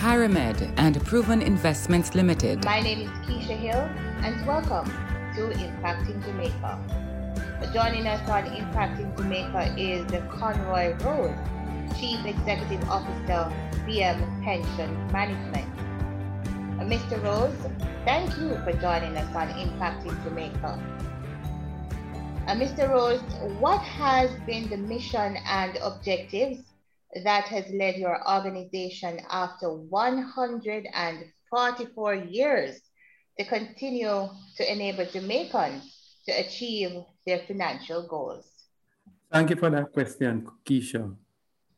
Kyramed and Proven Investments Limited. My name is Keisha Hill and welcome to Impacting Jamaica. Joining us on Impacting Jamaica is Conroy Rose, Chief Executive Officer, VM Pension Management. Mr. Rose, thank you for joining us on Impacting Jamaica. Uh, Mr. Rose, what has been the mission and objectives that has led your organization after 144 years to continue to enable Jamaicans to achieve their financial goals? Thank you for that question, Keisha.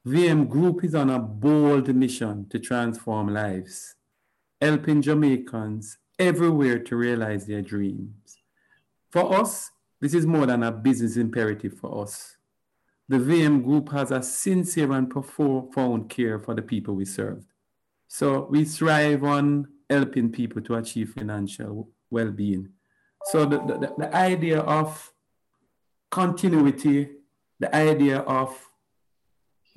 VM Group is on a bold mission to transform lives, helping Jamaicans everywhere to realize their dreams. For us, this is more than a business imperative for us the VM group has a sincere and profound care for the people we served. So we thrive on helping people to achieve financial well-being. So the, the, the idea of continuity, the idea of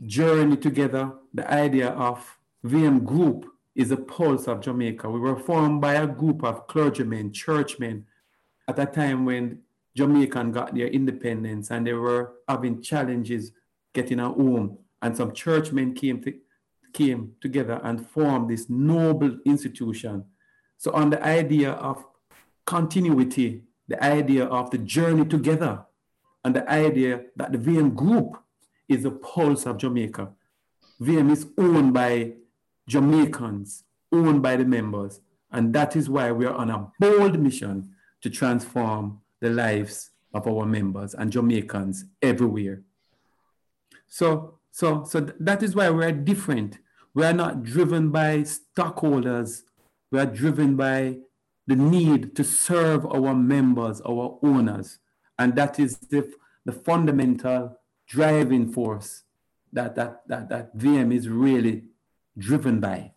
journey together, the idea of VM group is a pulse of Jamaica. We were formed by a group of clergymen, churchmen, at a time when Jamaican got their independence and they were having challenges getting a home. And some churchmen came, to, came together and formed this noble institution. So, on the idea of continuity, the idea of the journey together, and the idea that the VM group is the pulse of Jamaica. VM is owned by Jamaicans, owned by the members. And that is why we are on a bold mission to transform the lives of our members and Jamaicans everywhere. So, so, so that is why we're different. We are not driven by stockholders. We are driven by the need to serve our members, our owners. And that is the, the fundamental driving force that, that, that, that VM is really driven by.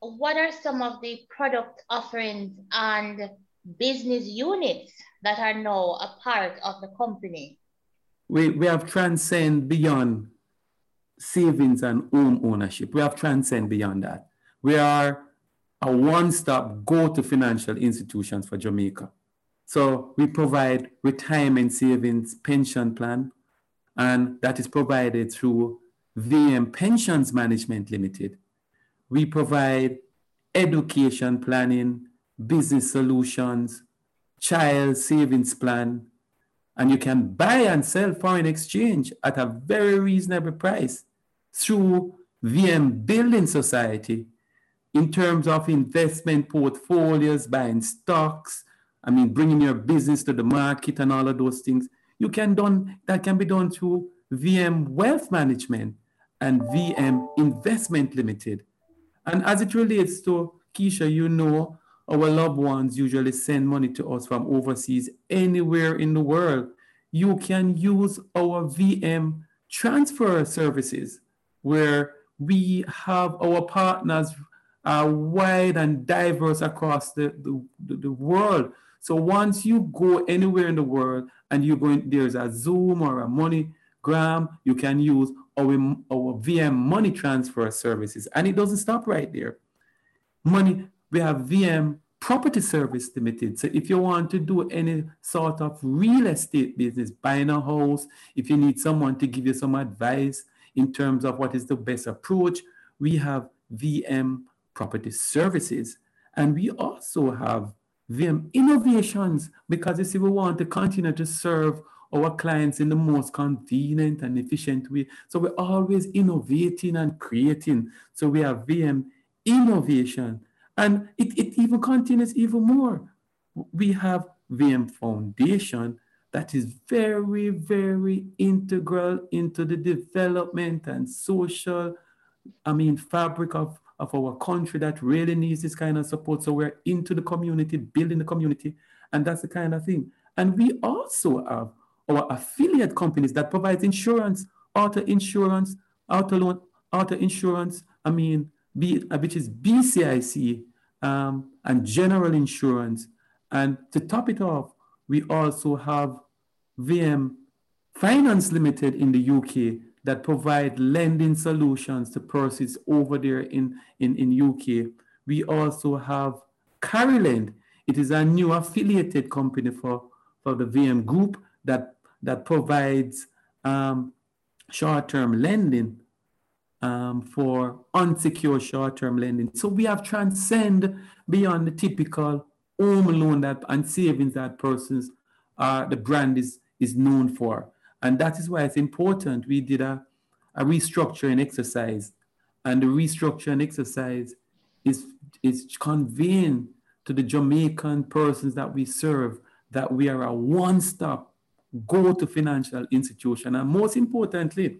What are some of the product offerings and business units that are now a part of the company? We, we have transcend beyond savings and home ownership. We have transcend beyond that. We are a one-stop go-to financial institutions for Jamaica. So we provide retirement savings pension plan, and that is provided through VM Pensions Management Limited. We provide education planning, business solutions, child savings plan, and you can buy and sell foreign exchange at a very reasonable price through VM Building Society in terms of investment portfolios, buying stocks, I mean, bringing your business to the market and all of those things. You can done that can be done through VM Wealth Management and VM Investment Limited. And as it relates to Keisha, you know, our loved ones usually send money to us from overseas anywhere in the world. You can use our VM transfer services where we have our partners are wide and diverse across the, the, the world. So once you go anywhere in the world and you're going, there's a Zoom or a MoneyGram, you can use our, our VM money transfer services. And it doesn't stop right there. Money we have VM Property Service Limited. So if you want to do any sort of real estate business, buying a house, if you need someone to give you some advice in terms of what is the best approach, we have VM Property Services. And we also have VM Innovations because you see, we want to continue to serve our clients in the most convenient and efficient way. So we're always innovating and creating. So we have VM Innovation and it, it even continues even more. We have VM Foundation that is very, very integral into the development and social, I mean, fabric of, of our country that really needs this kind of support. So we're into the community, building the community, and that's the kind of thing. And we also have our affiliate companies that provide insurance, auto insurance, auto loan, auto insurance, I mean, B, uh, which is BCIC um, and general insurance. And to top it off, we also have VM Finance Limited in the UK that provide lending solutions to persons over there in, in, in UK. We also have Carilend. It is a new affiliated company for, for the VM group that, that provides um, short-term lending um, for unsecured short-term lending. So we have transcend beyond the typical home loan that and savings that persons uh, the brand is is known for. And that is why it's important. We did a, a restructuring exercise, and the restructuring exercise is, is conveying to the Jamaican persons that we serve that we are a one stop go to financial institution. And most importantly,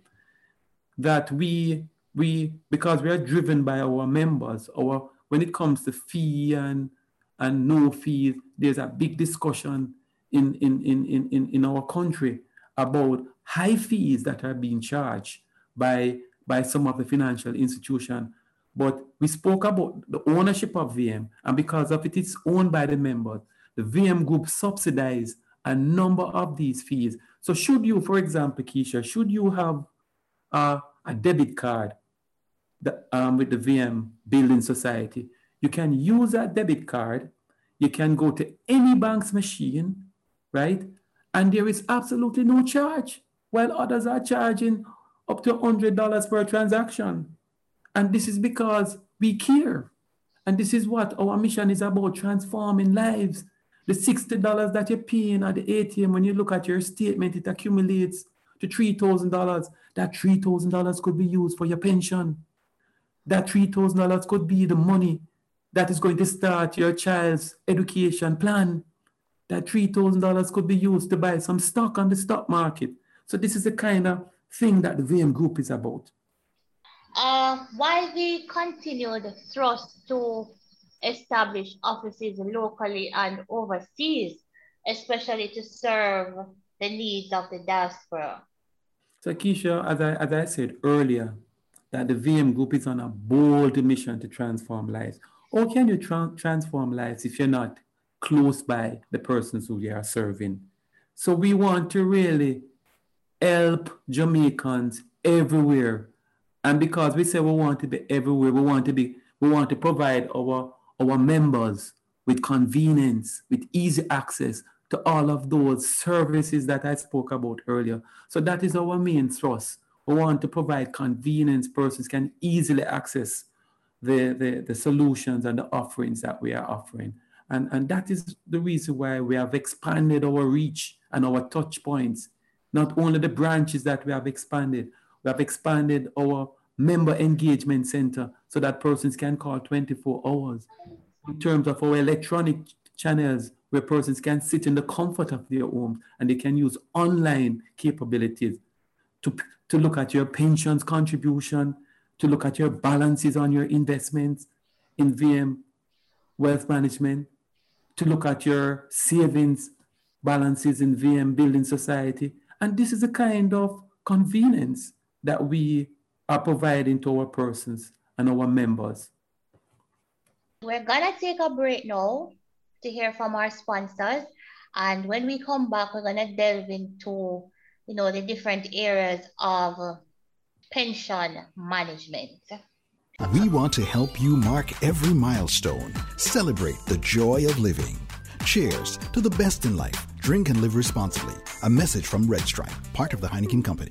that we, we because we are driven by our members, our when it comes to fee and, and no fees, there's a big discussion in, in, in, in, in our country about high fees that are being charged by, by some of the financial institutions. But we spoke about the ownership of VM, and because of it it is owned by the members, the VM group subsidize a number of these fees. So should you, for example, Keisha, should you have uh, a debit card that, um, with the VM Building Society, you can use that debit card. You can go to any bank's machine, right? And there is absolutely no charge, while others are charging up to $100 per transaction. And this is because we care. And this is what our mission is about transforming lives. The $60 that you're paying at the ATM, when you look at your statement, it accumulates to $3,000. That $3,000 could be used for your pension. That $3,000 could be the money that is going to start your child's education plan that $3,000 could be used to buy some stock on the stock market. So this is the kind of thing that the VM group is about. Uh, while we continue the thrust to establish offices locally and overseas, especially to serve the needs of the diaspora. So Keisha, as I, as I said earlier, that the VM group is on a bold mission to transform lives. How can you tra- transform lives if you're not close by the persons who you are serving. So we want to really help Jamaicans everywhere. And because we say we want to be everywhere, we want to be, we want to provide our, our members with convenience, with easy access to all of those services that I spoke about earlier. So that is our main thrust. We want to provide convenience, persons can easily access the, the, the solutions and the offerings that we are offering. And, and that is the reason why we have expanded our reach and our touch points. Not only the branches that we have expanded, we have expanded our member engagement center so that persons can call 24 hours. In terms of our electronic channels, where persons can sit in the comfort of their homes and they can use online capabilities to, to look at your pensions contribution, to look at your balances on your investments in VM wealth management, to look at your savings balances in VM Building Society. And this is a kind of convenience that we are providing to our persons and our members. We're to take a break now to hear from our sponsors. And when we come back, we're going to delve into, you know, the different areas of pension management. We want to help you mark every milestone, celebrate the joy of living. Cheers to the best in life. Drink and live responsibly. A message from Red Stripe, part of the Heineken Company.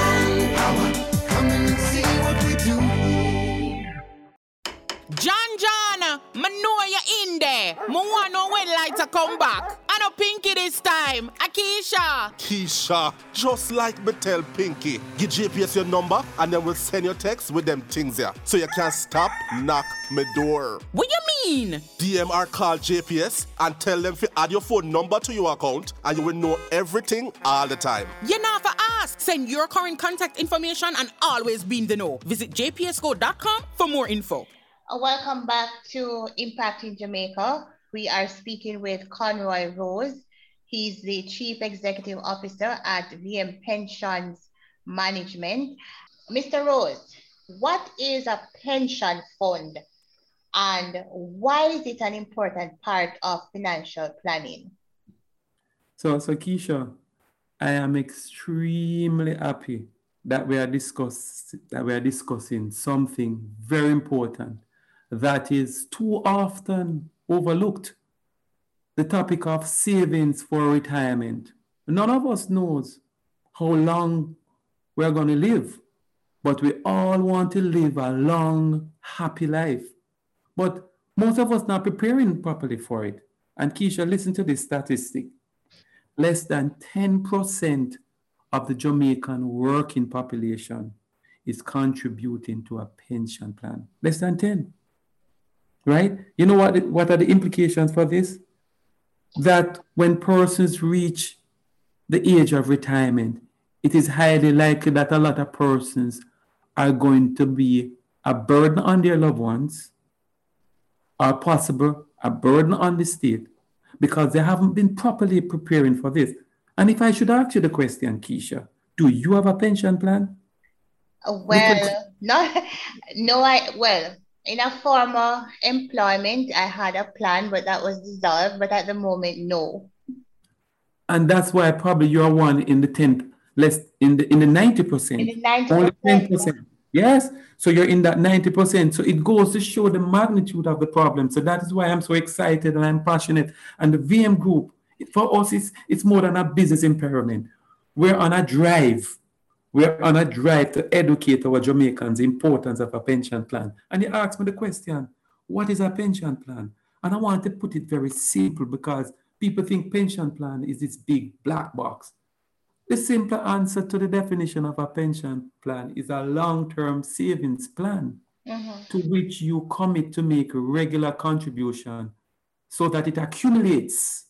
John John, me know you in there. Me want know when lights come back. I know Pinky this time. Akisha. Keisha, just like me tell Pinky, give JPS your number and then we'll send your text with them things here. So you can stop, knock me door. What you mean? DMR call JPS and tell them to add your phone number to your account and you will know everything all the time. You know for ask. Send your current contact information and always be in the know. Visit jpsco.com for more info. Welcome back to Impacting Jamaica. We are speaking with Conroy Rose. He's the Chief Executive Officer at VM Pensions Management. Mr. Rose, what is a pension fund and why is it an important part of financial planning? So, so Keisha, I am extremely happy that we are discuss, that we are discussing something very important that is too often overlooked. The topic of savings for retirement. None of us knows how long we're going to live, but we all want to live a long, happy life. But most of us are not preparing properly for it. And Keisha, listen to this statistic. Less than 10% of the Jamaican working population is contributing to a pension plan. Less than 10. Right? You know what, what are the implications for this? That when persons reach the age of retirement, it is highly likely that a lot of persons are going to be a burden on their loved ones, or possible a burden on the state, because they haven't been properly preparing for this. And if I should ask you the question, Keisha, do you have a pension plan? Uh, well, no, no, I, well, in a former employment, I had a plan, but that was dissolved. But at the moment, no. And that's why probably you're one in the 10th, less in the in the 90%. In the 90%. Only 10%. Yes. So you're in that 90%. So it goes to show the magnitude of the problem. So that is why I'm so excited and I'm passionate. And the VM group, for us, it's, it's more than a business empowerment. We're on a drive. We're on a drive to educate our Jamaicans the importance of a pension plan. And he asked me the question, what is a pension plan? And I want to put it very simple because people think pension plan is this big black box. The simple answer to the definition of a pension plan is a long-term savings plan mm-hmm. to which you commit to make a regular contribution so that it accumulates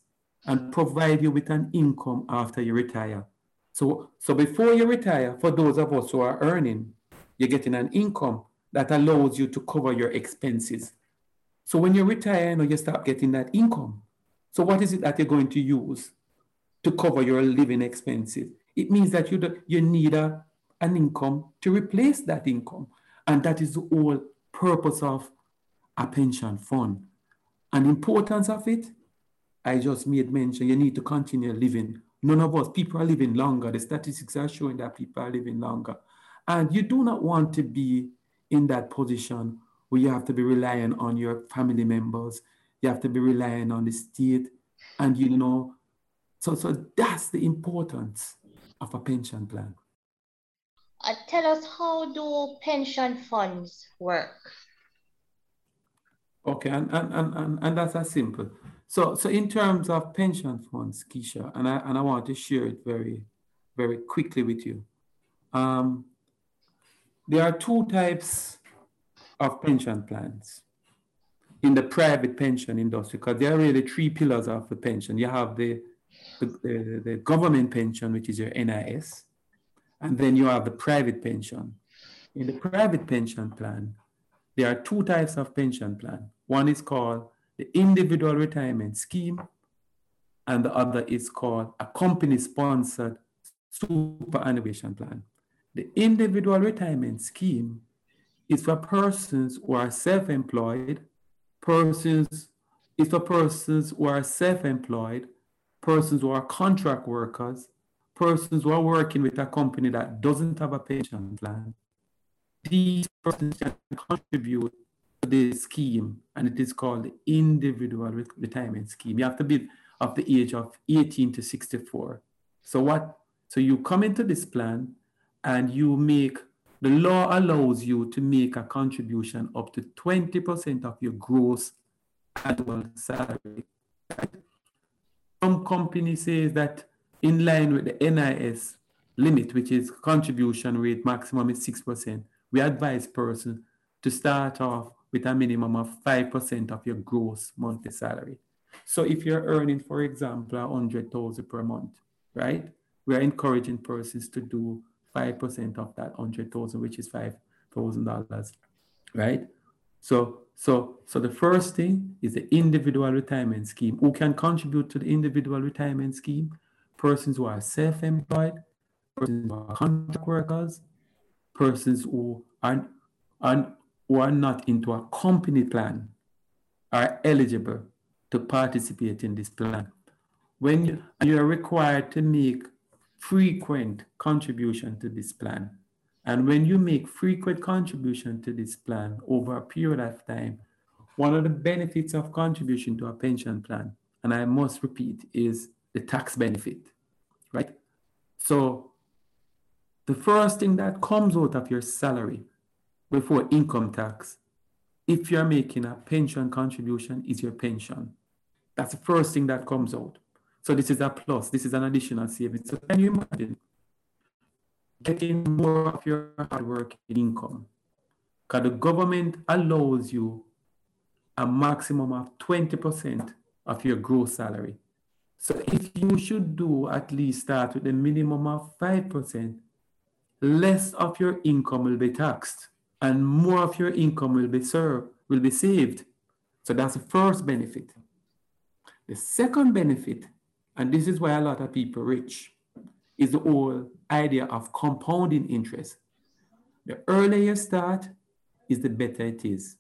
and provide you with an income after you retire. So, so before you retire, for those of us who are earning, you're getting an income that allows you to cover your expenses. So when you retire, you, know, you start getting that income. So what is it that you're going to use? to cover your living expenses. It means that you, do, you need a, an income to replace that income. And that is the whole purpose of a pension fund. And importance of it, I just made mention, you need to continue living. None of us, people are living longer. The statistics are showing that people are living longer. And you do not want to be in that position where you have to be relying on your family members. You have to be relying on the state. And you know, so, so that's the importance of a pension plan. Uh, tell us how do pension funds work? Okay, and, and, and, and, that's as simple. So, so in terms of pension funds, Keisha, and I, and I want to share it very, very quickly with you. Um, there are two types of pension plans in the private pension industry because there are really three pillars of the pension. You have the the, the, the government pension, which is your NIS, and then you have the private pension. In the private pension plan, there are two types of pension plan. One is called the individual retirement scheme, and the other is called a company-sponsored superannuation plan. The individual retirement scheme is for persons who are self-employed, persons, is for persons who are self-employed persons who are contract workers, persons who are working with a company that doesn't have a pension plan, these persons can contribute the scheme, and it is called individual retirement scheme. You have to be of the age of 18 to 64. So what? So you come into this plan and you make the law allows you to make a contribution up to 20% of your gross annual salary. Some company says that in line with the NIS limit, which is contribution rate maximum is 6%, we advise person to start off with a minimum of 5% of your gross monthly salary. So if you're earning, for example, 100,000 per month, right? We are encouraging persons to do 5% of that 100,000, which is $5,000, right? So, so, so the first thing is the individual retirement scheme. Who can contribute to the individual retirement scheme? Persons who are self-employed, persons who are contract workers, persons who are, are, who are not into a company plan are eligible to participate in this plan. When you, you are required to make frequent contribution to this plan, and when you make frequent contribution to this plan over a period of time, one of the benefits of contribution to a pension plan, and I must repeat, is the tax benefit, right? So the first thing that comes out of your salary before income tax, if you're making a pension contribution, is your pension. That's the first thing that comes out. So this is a plus. This is an additional savings. So can you imagine getting more of your hard work in income? Because the government allows you a maximum of 20% of your gross salary. So if you should do at least start with a minimum of 5%, less of your income will be taxed and more of your income will be served, will be saved. So that's the first benefit. The second benefit, and this is why a lot of people rich, is the whole idea of compounding interest. The earlier you start, is the better it is.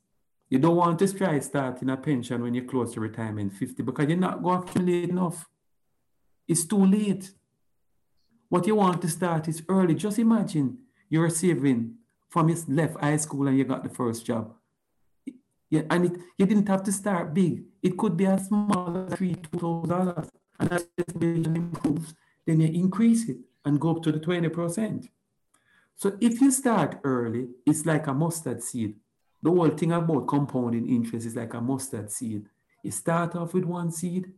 You don't want to try starting a pension when you're close to retirement 50 because you're not going to late enough. It's too late. What you want to start is early. Just imagine you're saving from your left high school and you got the first job. Yeah, and it, you didn't have to start big. It could be as small as three, two thousand dollars. And as the improves, then you increase it and go up to the 20%. So if you start early, it's like a mustard seed. The whole thing about compounding interest is like a mustard seed. You start off with one seed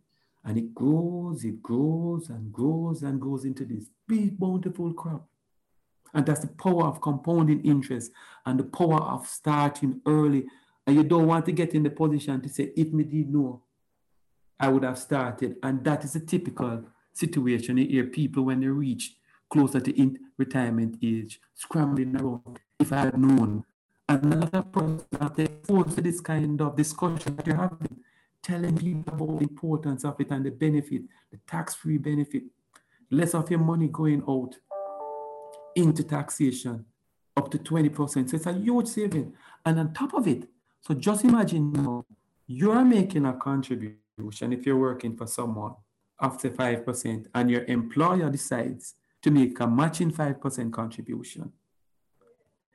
and it grows, it grows and grows and goes into this big, bountiful crop. And that's the power of compounding interest and the power of starting early and you don't want to get in the position to say, if me did know, I would have started. And that is a typical situation. You hear people when they reach closer to retirement age, scrambling around. If I had known. Another person that they force this kind of discussion that you're having, telling people about the importance of it and the benefit, the tax-free benefit, less of your money going out into taxation, up to 20%. So it's a huge saving. And on top of it, so just imagine you're making a contribution if you're working for someone after 5% and your employer decides to make a matching 5% contribution.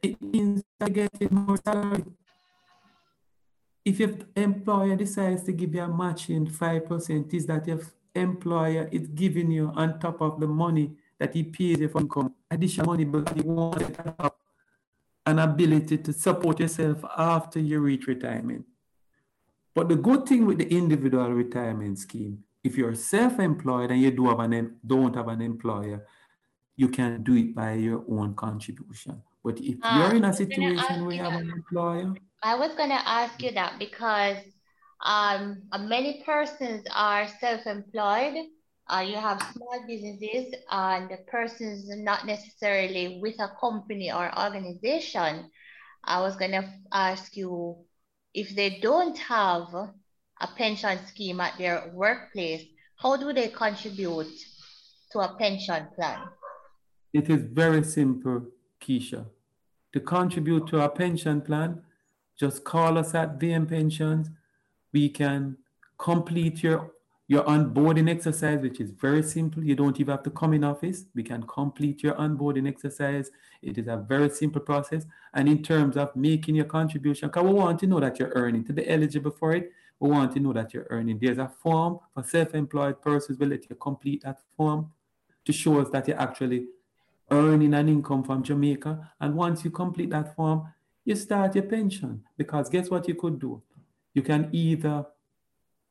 It means you're getting more salary. If your employer decides to give you a matching 5%, is that your employer is giving you on top of the money that he pays you for income, additional money, but he wants it up an ability to support yourself after you reach retirement. But the good thing with the individual retirement scheme, if you're self-employed and you do have an, don't have an employer, you can do it by your own contribution. But if uh, you're in a situation where you have an employer, I was going to ask you that because um, many persons are self-employed uh, you have small businesses and the person's not necessarily with a company or organization. I was going to ask you if they don't have a pension scheme at their workplace, how do they contribute to a pension plan? It is very simple, Keisha. To contribute to a pension plan, just call us at VM Pensions. We can complete your your onboarding exercise, which is very simple. You don't even have to come in office. We can complete your onboarding exercise. It is a very simple process. And in terms of making your contribution, because we want to know that you're earning. To be eligible for it, we want to know that you're earning. There's a form for self-employed persons. We'll let you complete that form to show us that you're actually earning an income from Jamaica. And once you complete that form, you start your pension. Because guess what you could do? You can either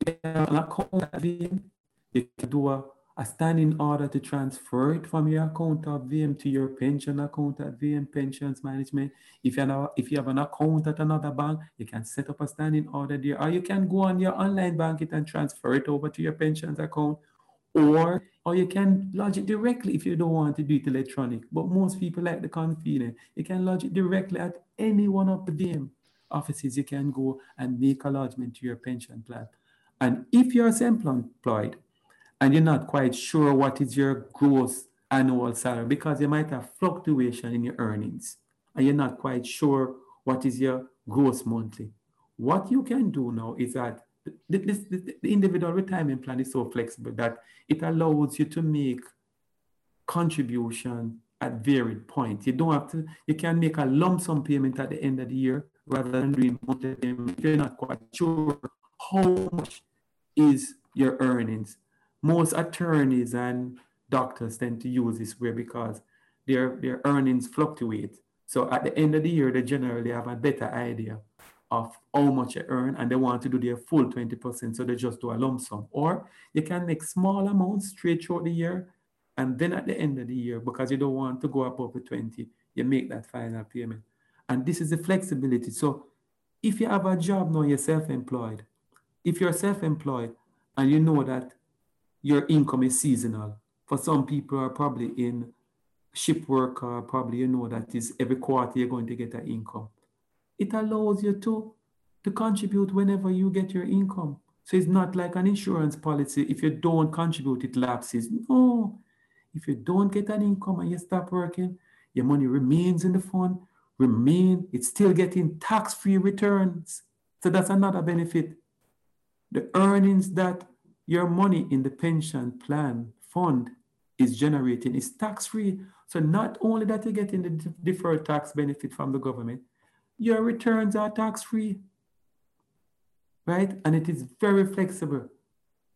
an account at VM, you can do a a standing order to transfer it from your account of VM to your pension account at VM Pensions Management. If you, have, if you have an account at another bank, you can set up a standing order there, or you can go on your online bank and transfer it over to your pensions account, or or you can lodge it directly if you don't want to do it electronic. But most people like the convenience. You can lodge it directly at any one of the VM offices. You can go and make a lodgement to your pension plan. And if you're self-employed, and you're not quite sure what is your gross annual salary because you might have fluctuation in your earnings and you're not quite sure what is your gross monthly. What you can do now is that this, this, the individual retirement plan is so flexible that it allows you to make contribution at varied points. You don't have to, you can make a lump sum payment at the end of the year rather than doing monthly payment if you're not quite sure how much is your earnings most attorneys and doctors tend to use this way because their, their earnings fluctuate. So at the end of the year, they generally have a better idea of how much they earn and they want to do their full 20%. So they just do a lump sum. Or you can make small amounts straight throughout the year. And then at the end of the year, because you don't want to go above the 20, you make that final payment. And this is the flexibility. So if you have a job now, you're self-employed. If you're self-employed and you know that your income is seasonal. For some people are probably in ship work or probably you know that is every quarter you're going to get an income. It allows you to, to contribute whenever you get your income. So it's not like an insurance policy. If you don't contribute, it lapses. No. If you don't get an income and you stop working, your money remains in the fund, remain, it's still getting tax-free returns. So that's another benefit. The earnings that your money in the pension plan fund is generating is tax-free. So not only that you're getting the deferred tax benefit from the government, your returns are tax-free, right? And it is very flexible.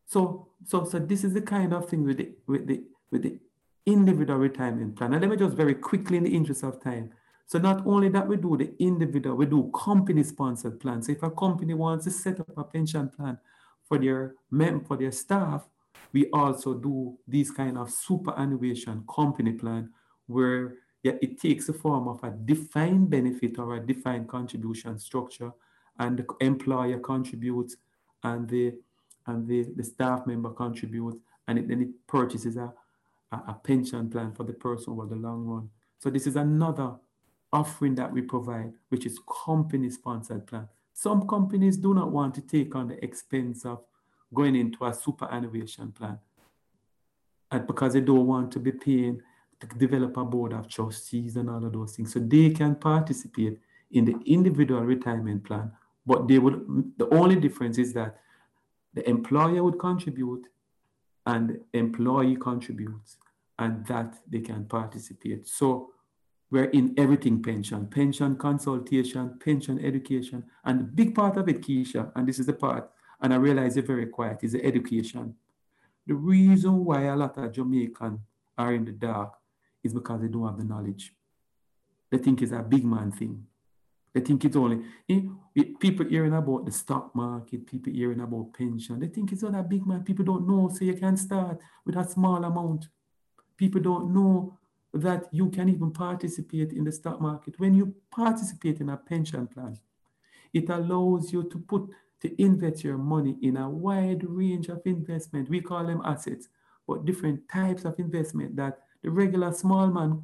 So, so, so this is the kind of thing with the, with the, with the individual retirement plan. And let me just very quickly, in the interest of time. So not only that we do the individual, we do company-sponsored plans. So if a company wants to set up a pension plan for their mem for their staff, we also do this kind of superannuation company plan where yeah, it takes the form of a defined benefit or a defined contribution structure and the employer contributes and the and the, the staff member contributes and it, then it purchases a, a, a pension plan for the person over the long run. So this is another offering that we provide, which is company sponsored plan. Some companies do not want to take on the expense of going into a superannuation plan. And because they don't want to be paying to develop a board of trustees and all of those things. So they can participate in the individual retirement plan, but they would the only difference is that the employer would contribute and the employee contributes and that they can participate. So we're in everything pension, pension consultation, pension education, and a big part of it, Keisha, and this is the part, and I realize you're very quiet, is the education. The reason why a lot of Jamaicans are in the dark is because they don't have the knowledge. They think it's a big man thing. They think it's only eh, people hearing about the stock market, people hearing about pension. They think it's not a big man. People don't know, so you can start with a small amount. People don't know that you can even participate in the stock market. When you participate in a pension plan, it allows you to put to invest your money in a wide range of investment. We call them assets, but different types of investment that the regular small man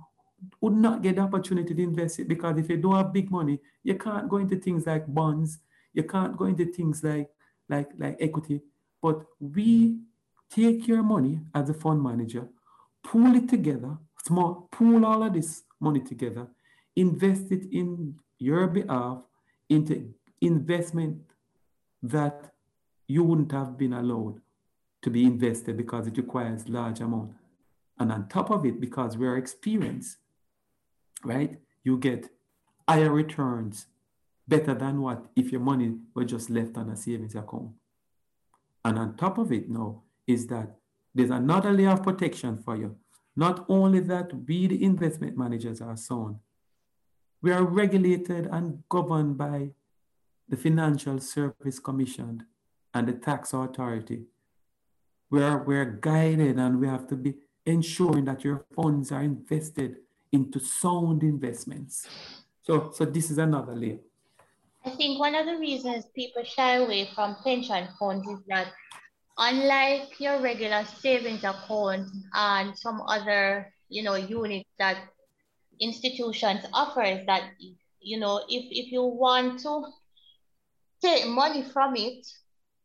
would not get the opportunity to invest it because if you don't have big money, you can't go into things like bonds, you can't go into things like like like equity. But we take your money as a fund manager, pool it together, small, pool all of this money together, invest it in your behalf into investment that you wouldn't have been allowed to be invested because it requires large amount. And on top of it, because we're experienced, right, you get higher returns better than what if your money were just left on a savings account. And on top of it now is that there's another layer of protection for you Not only that, we, the investment managers, are sound. We are regulated and governed by the Financial Service Commission and the Tax Authority. We are, we are guided and we have to be ensuring that your funds are invested into sound investments. So, so this is another layer. I think one of the reasons people shy away from pension funds is that unlike your regular savings account and some other, you know, units that institutions offer is that, you know, if, if you want to take money from it,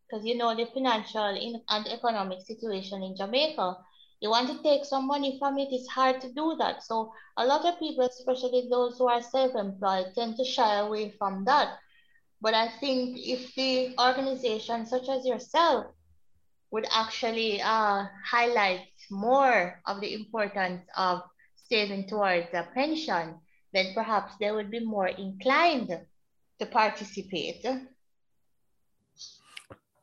because you know the financial and economic situation in Jamaica, you want to take some money from it, it's hard to do that. So a lot of people, especially those who are self-employed, tend to shy away from that. But I think if the organization such as yourself would actually uh, highlight more of the importance of saving towards a pension, then perhaps they would be more inclined to participate.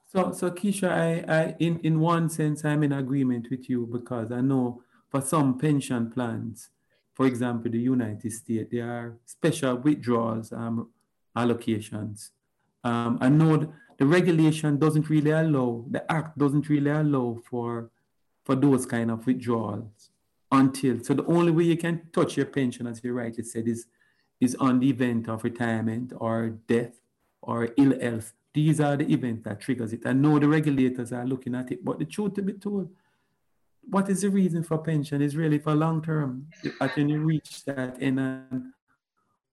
So, so Keisha, I, I, in, in one sense, I'm in agreement with you because I know for some pension plans, for example, the United States, there are special withdrawals um, allocations. Um, I know the regulation doesn't really allow, the act doesn't really allow for, for those kind of withdrawals until, so the only way you can touch your pension, as you rightly said, is, is on the event of retirement or death or ill health. These are the events that triggers it. I know the regulators are looking at it, but the truth to be told, what is the reason for pension is really for long term. When you reach that and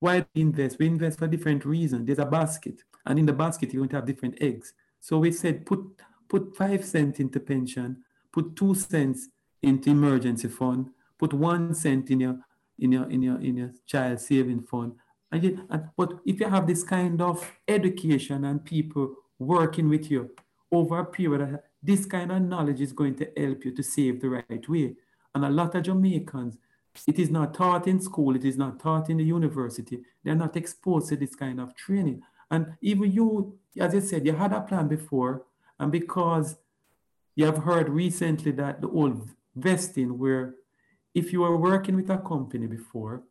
why we invest? We invest for different reasons. There's a basket. And in the basket, you're going to have different eggs. So we said put put five cents into pension, put two cents into emergency fund, put one cent in your in your in your in your child saving fund. And, you, and but if you have this kind of education and people working with you over a period, this kind of knowledge is going to help you to save the right way. And a lot of Jamaicans, it is not taught in school, it is not taught in the university. They're not exposed to this kind of training. And even you, as I said, you had a plan before, and because you have heard recently that the old vesting, where if you were working with a company before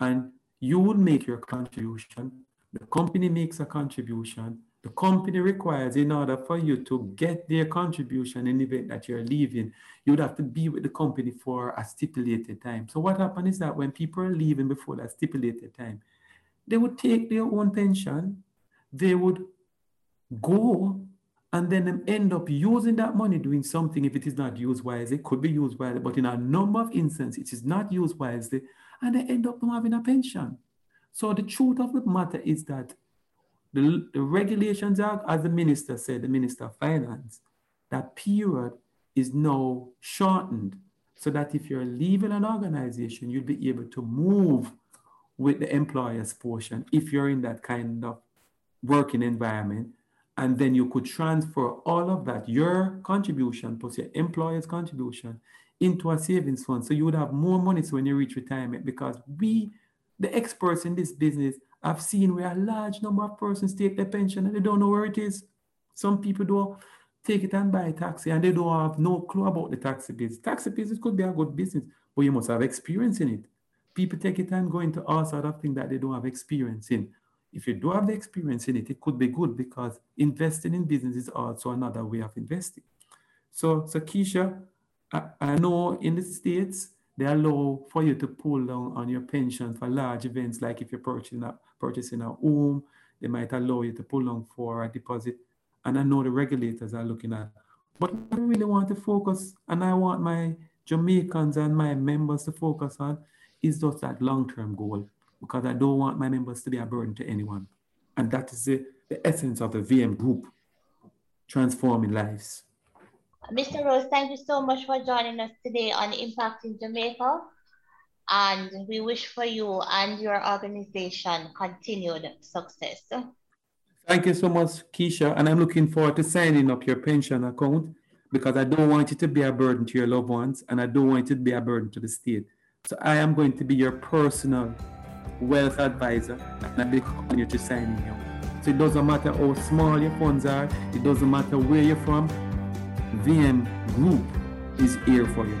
and you would make your contribution, the company makes a contribution, the company requires in order for you to get their contribution in the event that you're leaving, you would have to be with the company for a stipulated time. So what happens is that when people are leaving before that stipulated time, they would take their own pension they would go and then end up using that money doing something if it is not used wisely. It could be used wisely, but in a number of instances, it is not used wisely, and they end up not having a pension. So the truth of the matter is that the, the regulations are, as the minister said, the minister of finance, that period is now shortened so that if you're leaving an organization, you'll be able to move with the employer's portion if you're in that kind of working environment. And then you could transfer all of that, your contribution plus your employer's contribution, into a savings fund. So you would have more money so when you reach retirement because we, the experts in this business, have seen where a large number of persons take their pension and they don't know where it is. Some people don't take it and buy a taxi and they don't have no clue about the taxi business. Taxi business could be a good business, but you must have experience in it. People take it and go into all sort of things that they don't have experience in if you do have the experience in it, it could be good because investing in business is also another way of investing. So, so Keisha, I, I know in the States, they allow for you to pull down on your pension for large events, like if you're purchasing a, purchasing a home, they might allow you to pull down for a deposit. And I know the regulators are looking at. But what I really want to focus, and I want my Jamaicans and my members to focus on, is just that long-term goal because I don't want my members to be a burden to anyone. And that is the, the essence of the VM group, transforming lives. Mr. Rose, thank you so much for joining us today on Impacting Jamaica. And we wish for you and your organization continued success. Thank you so much, Keisha. And I'm looking forward to signing up your pension account because I don't want it to be a burden to your loved ones and I don't want it to be a burden to the state. So I am going to be your personal wealth advisor and I'll be calling you to sign you. So it doesn't matter how small your funds are, it doesn't matter where you're from, VM Group is here for you.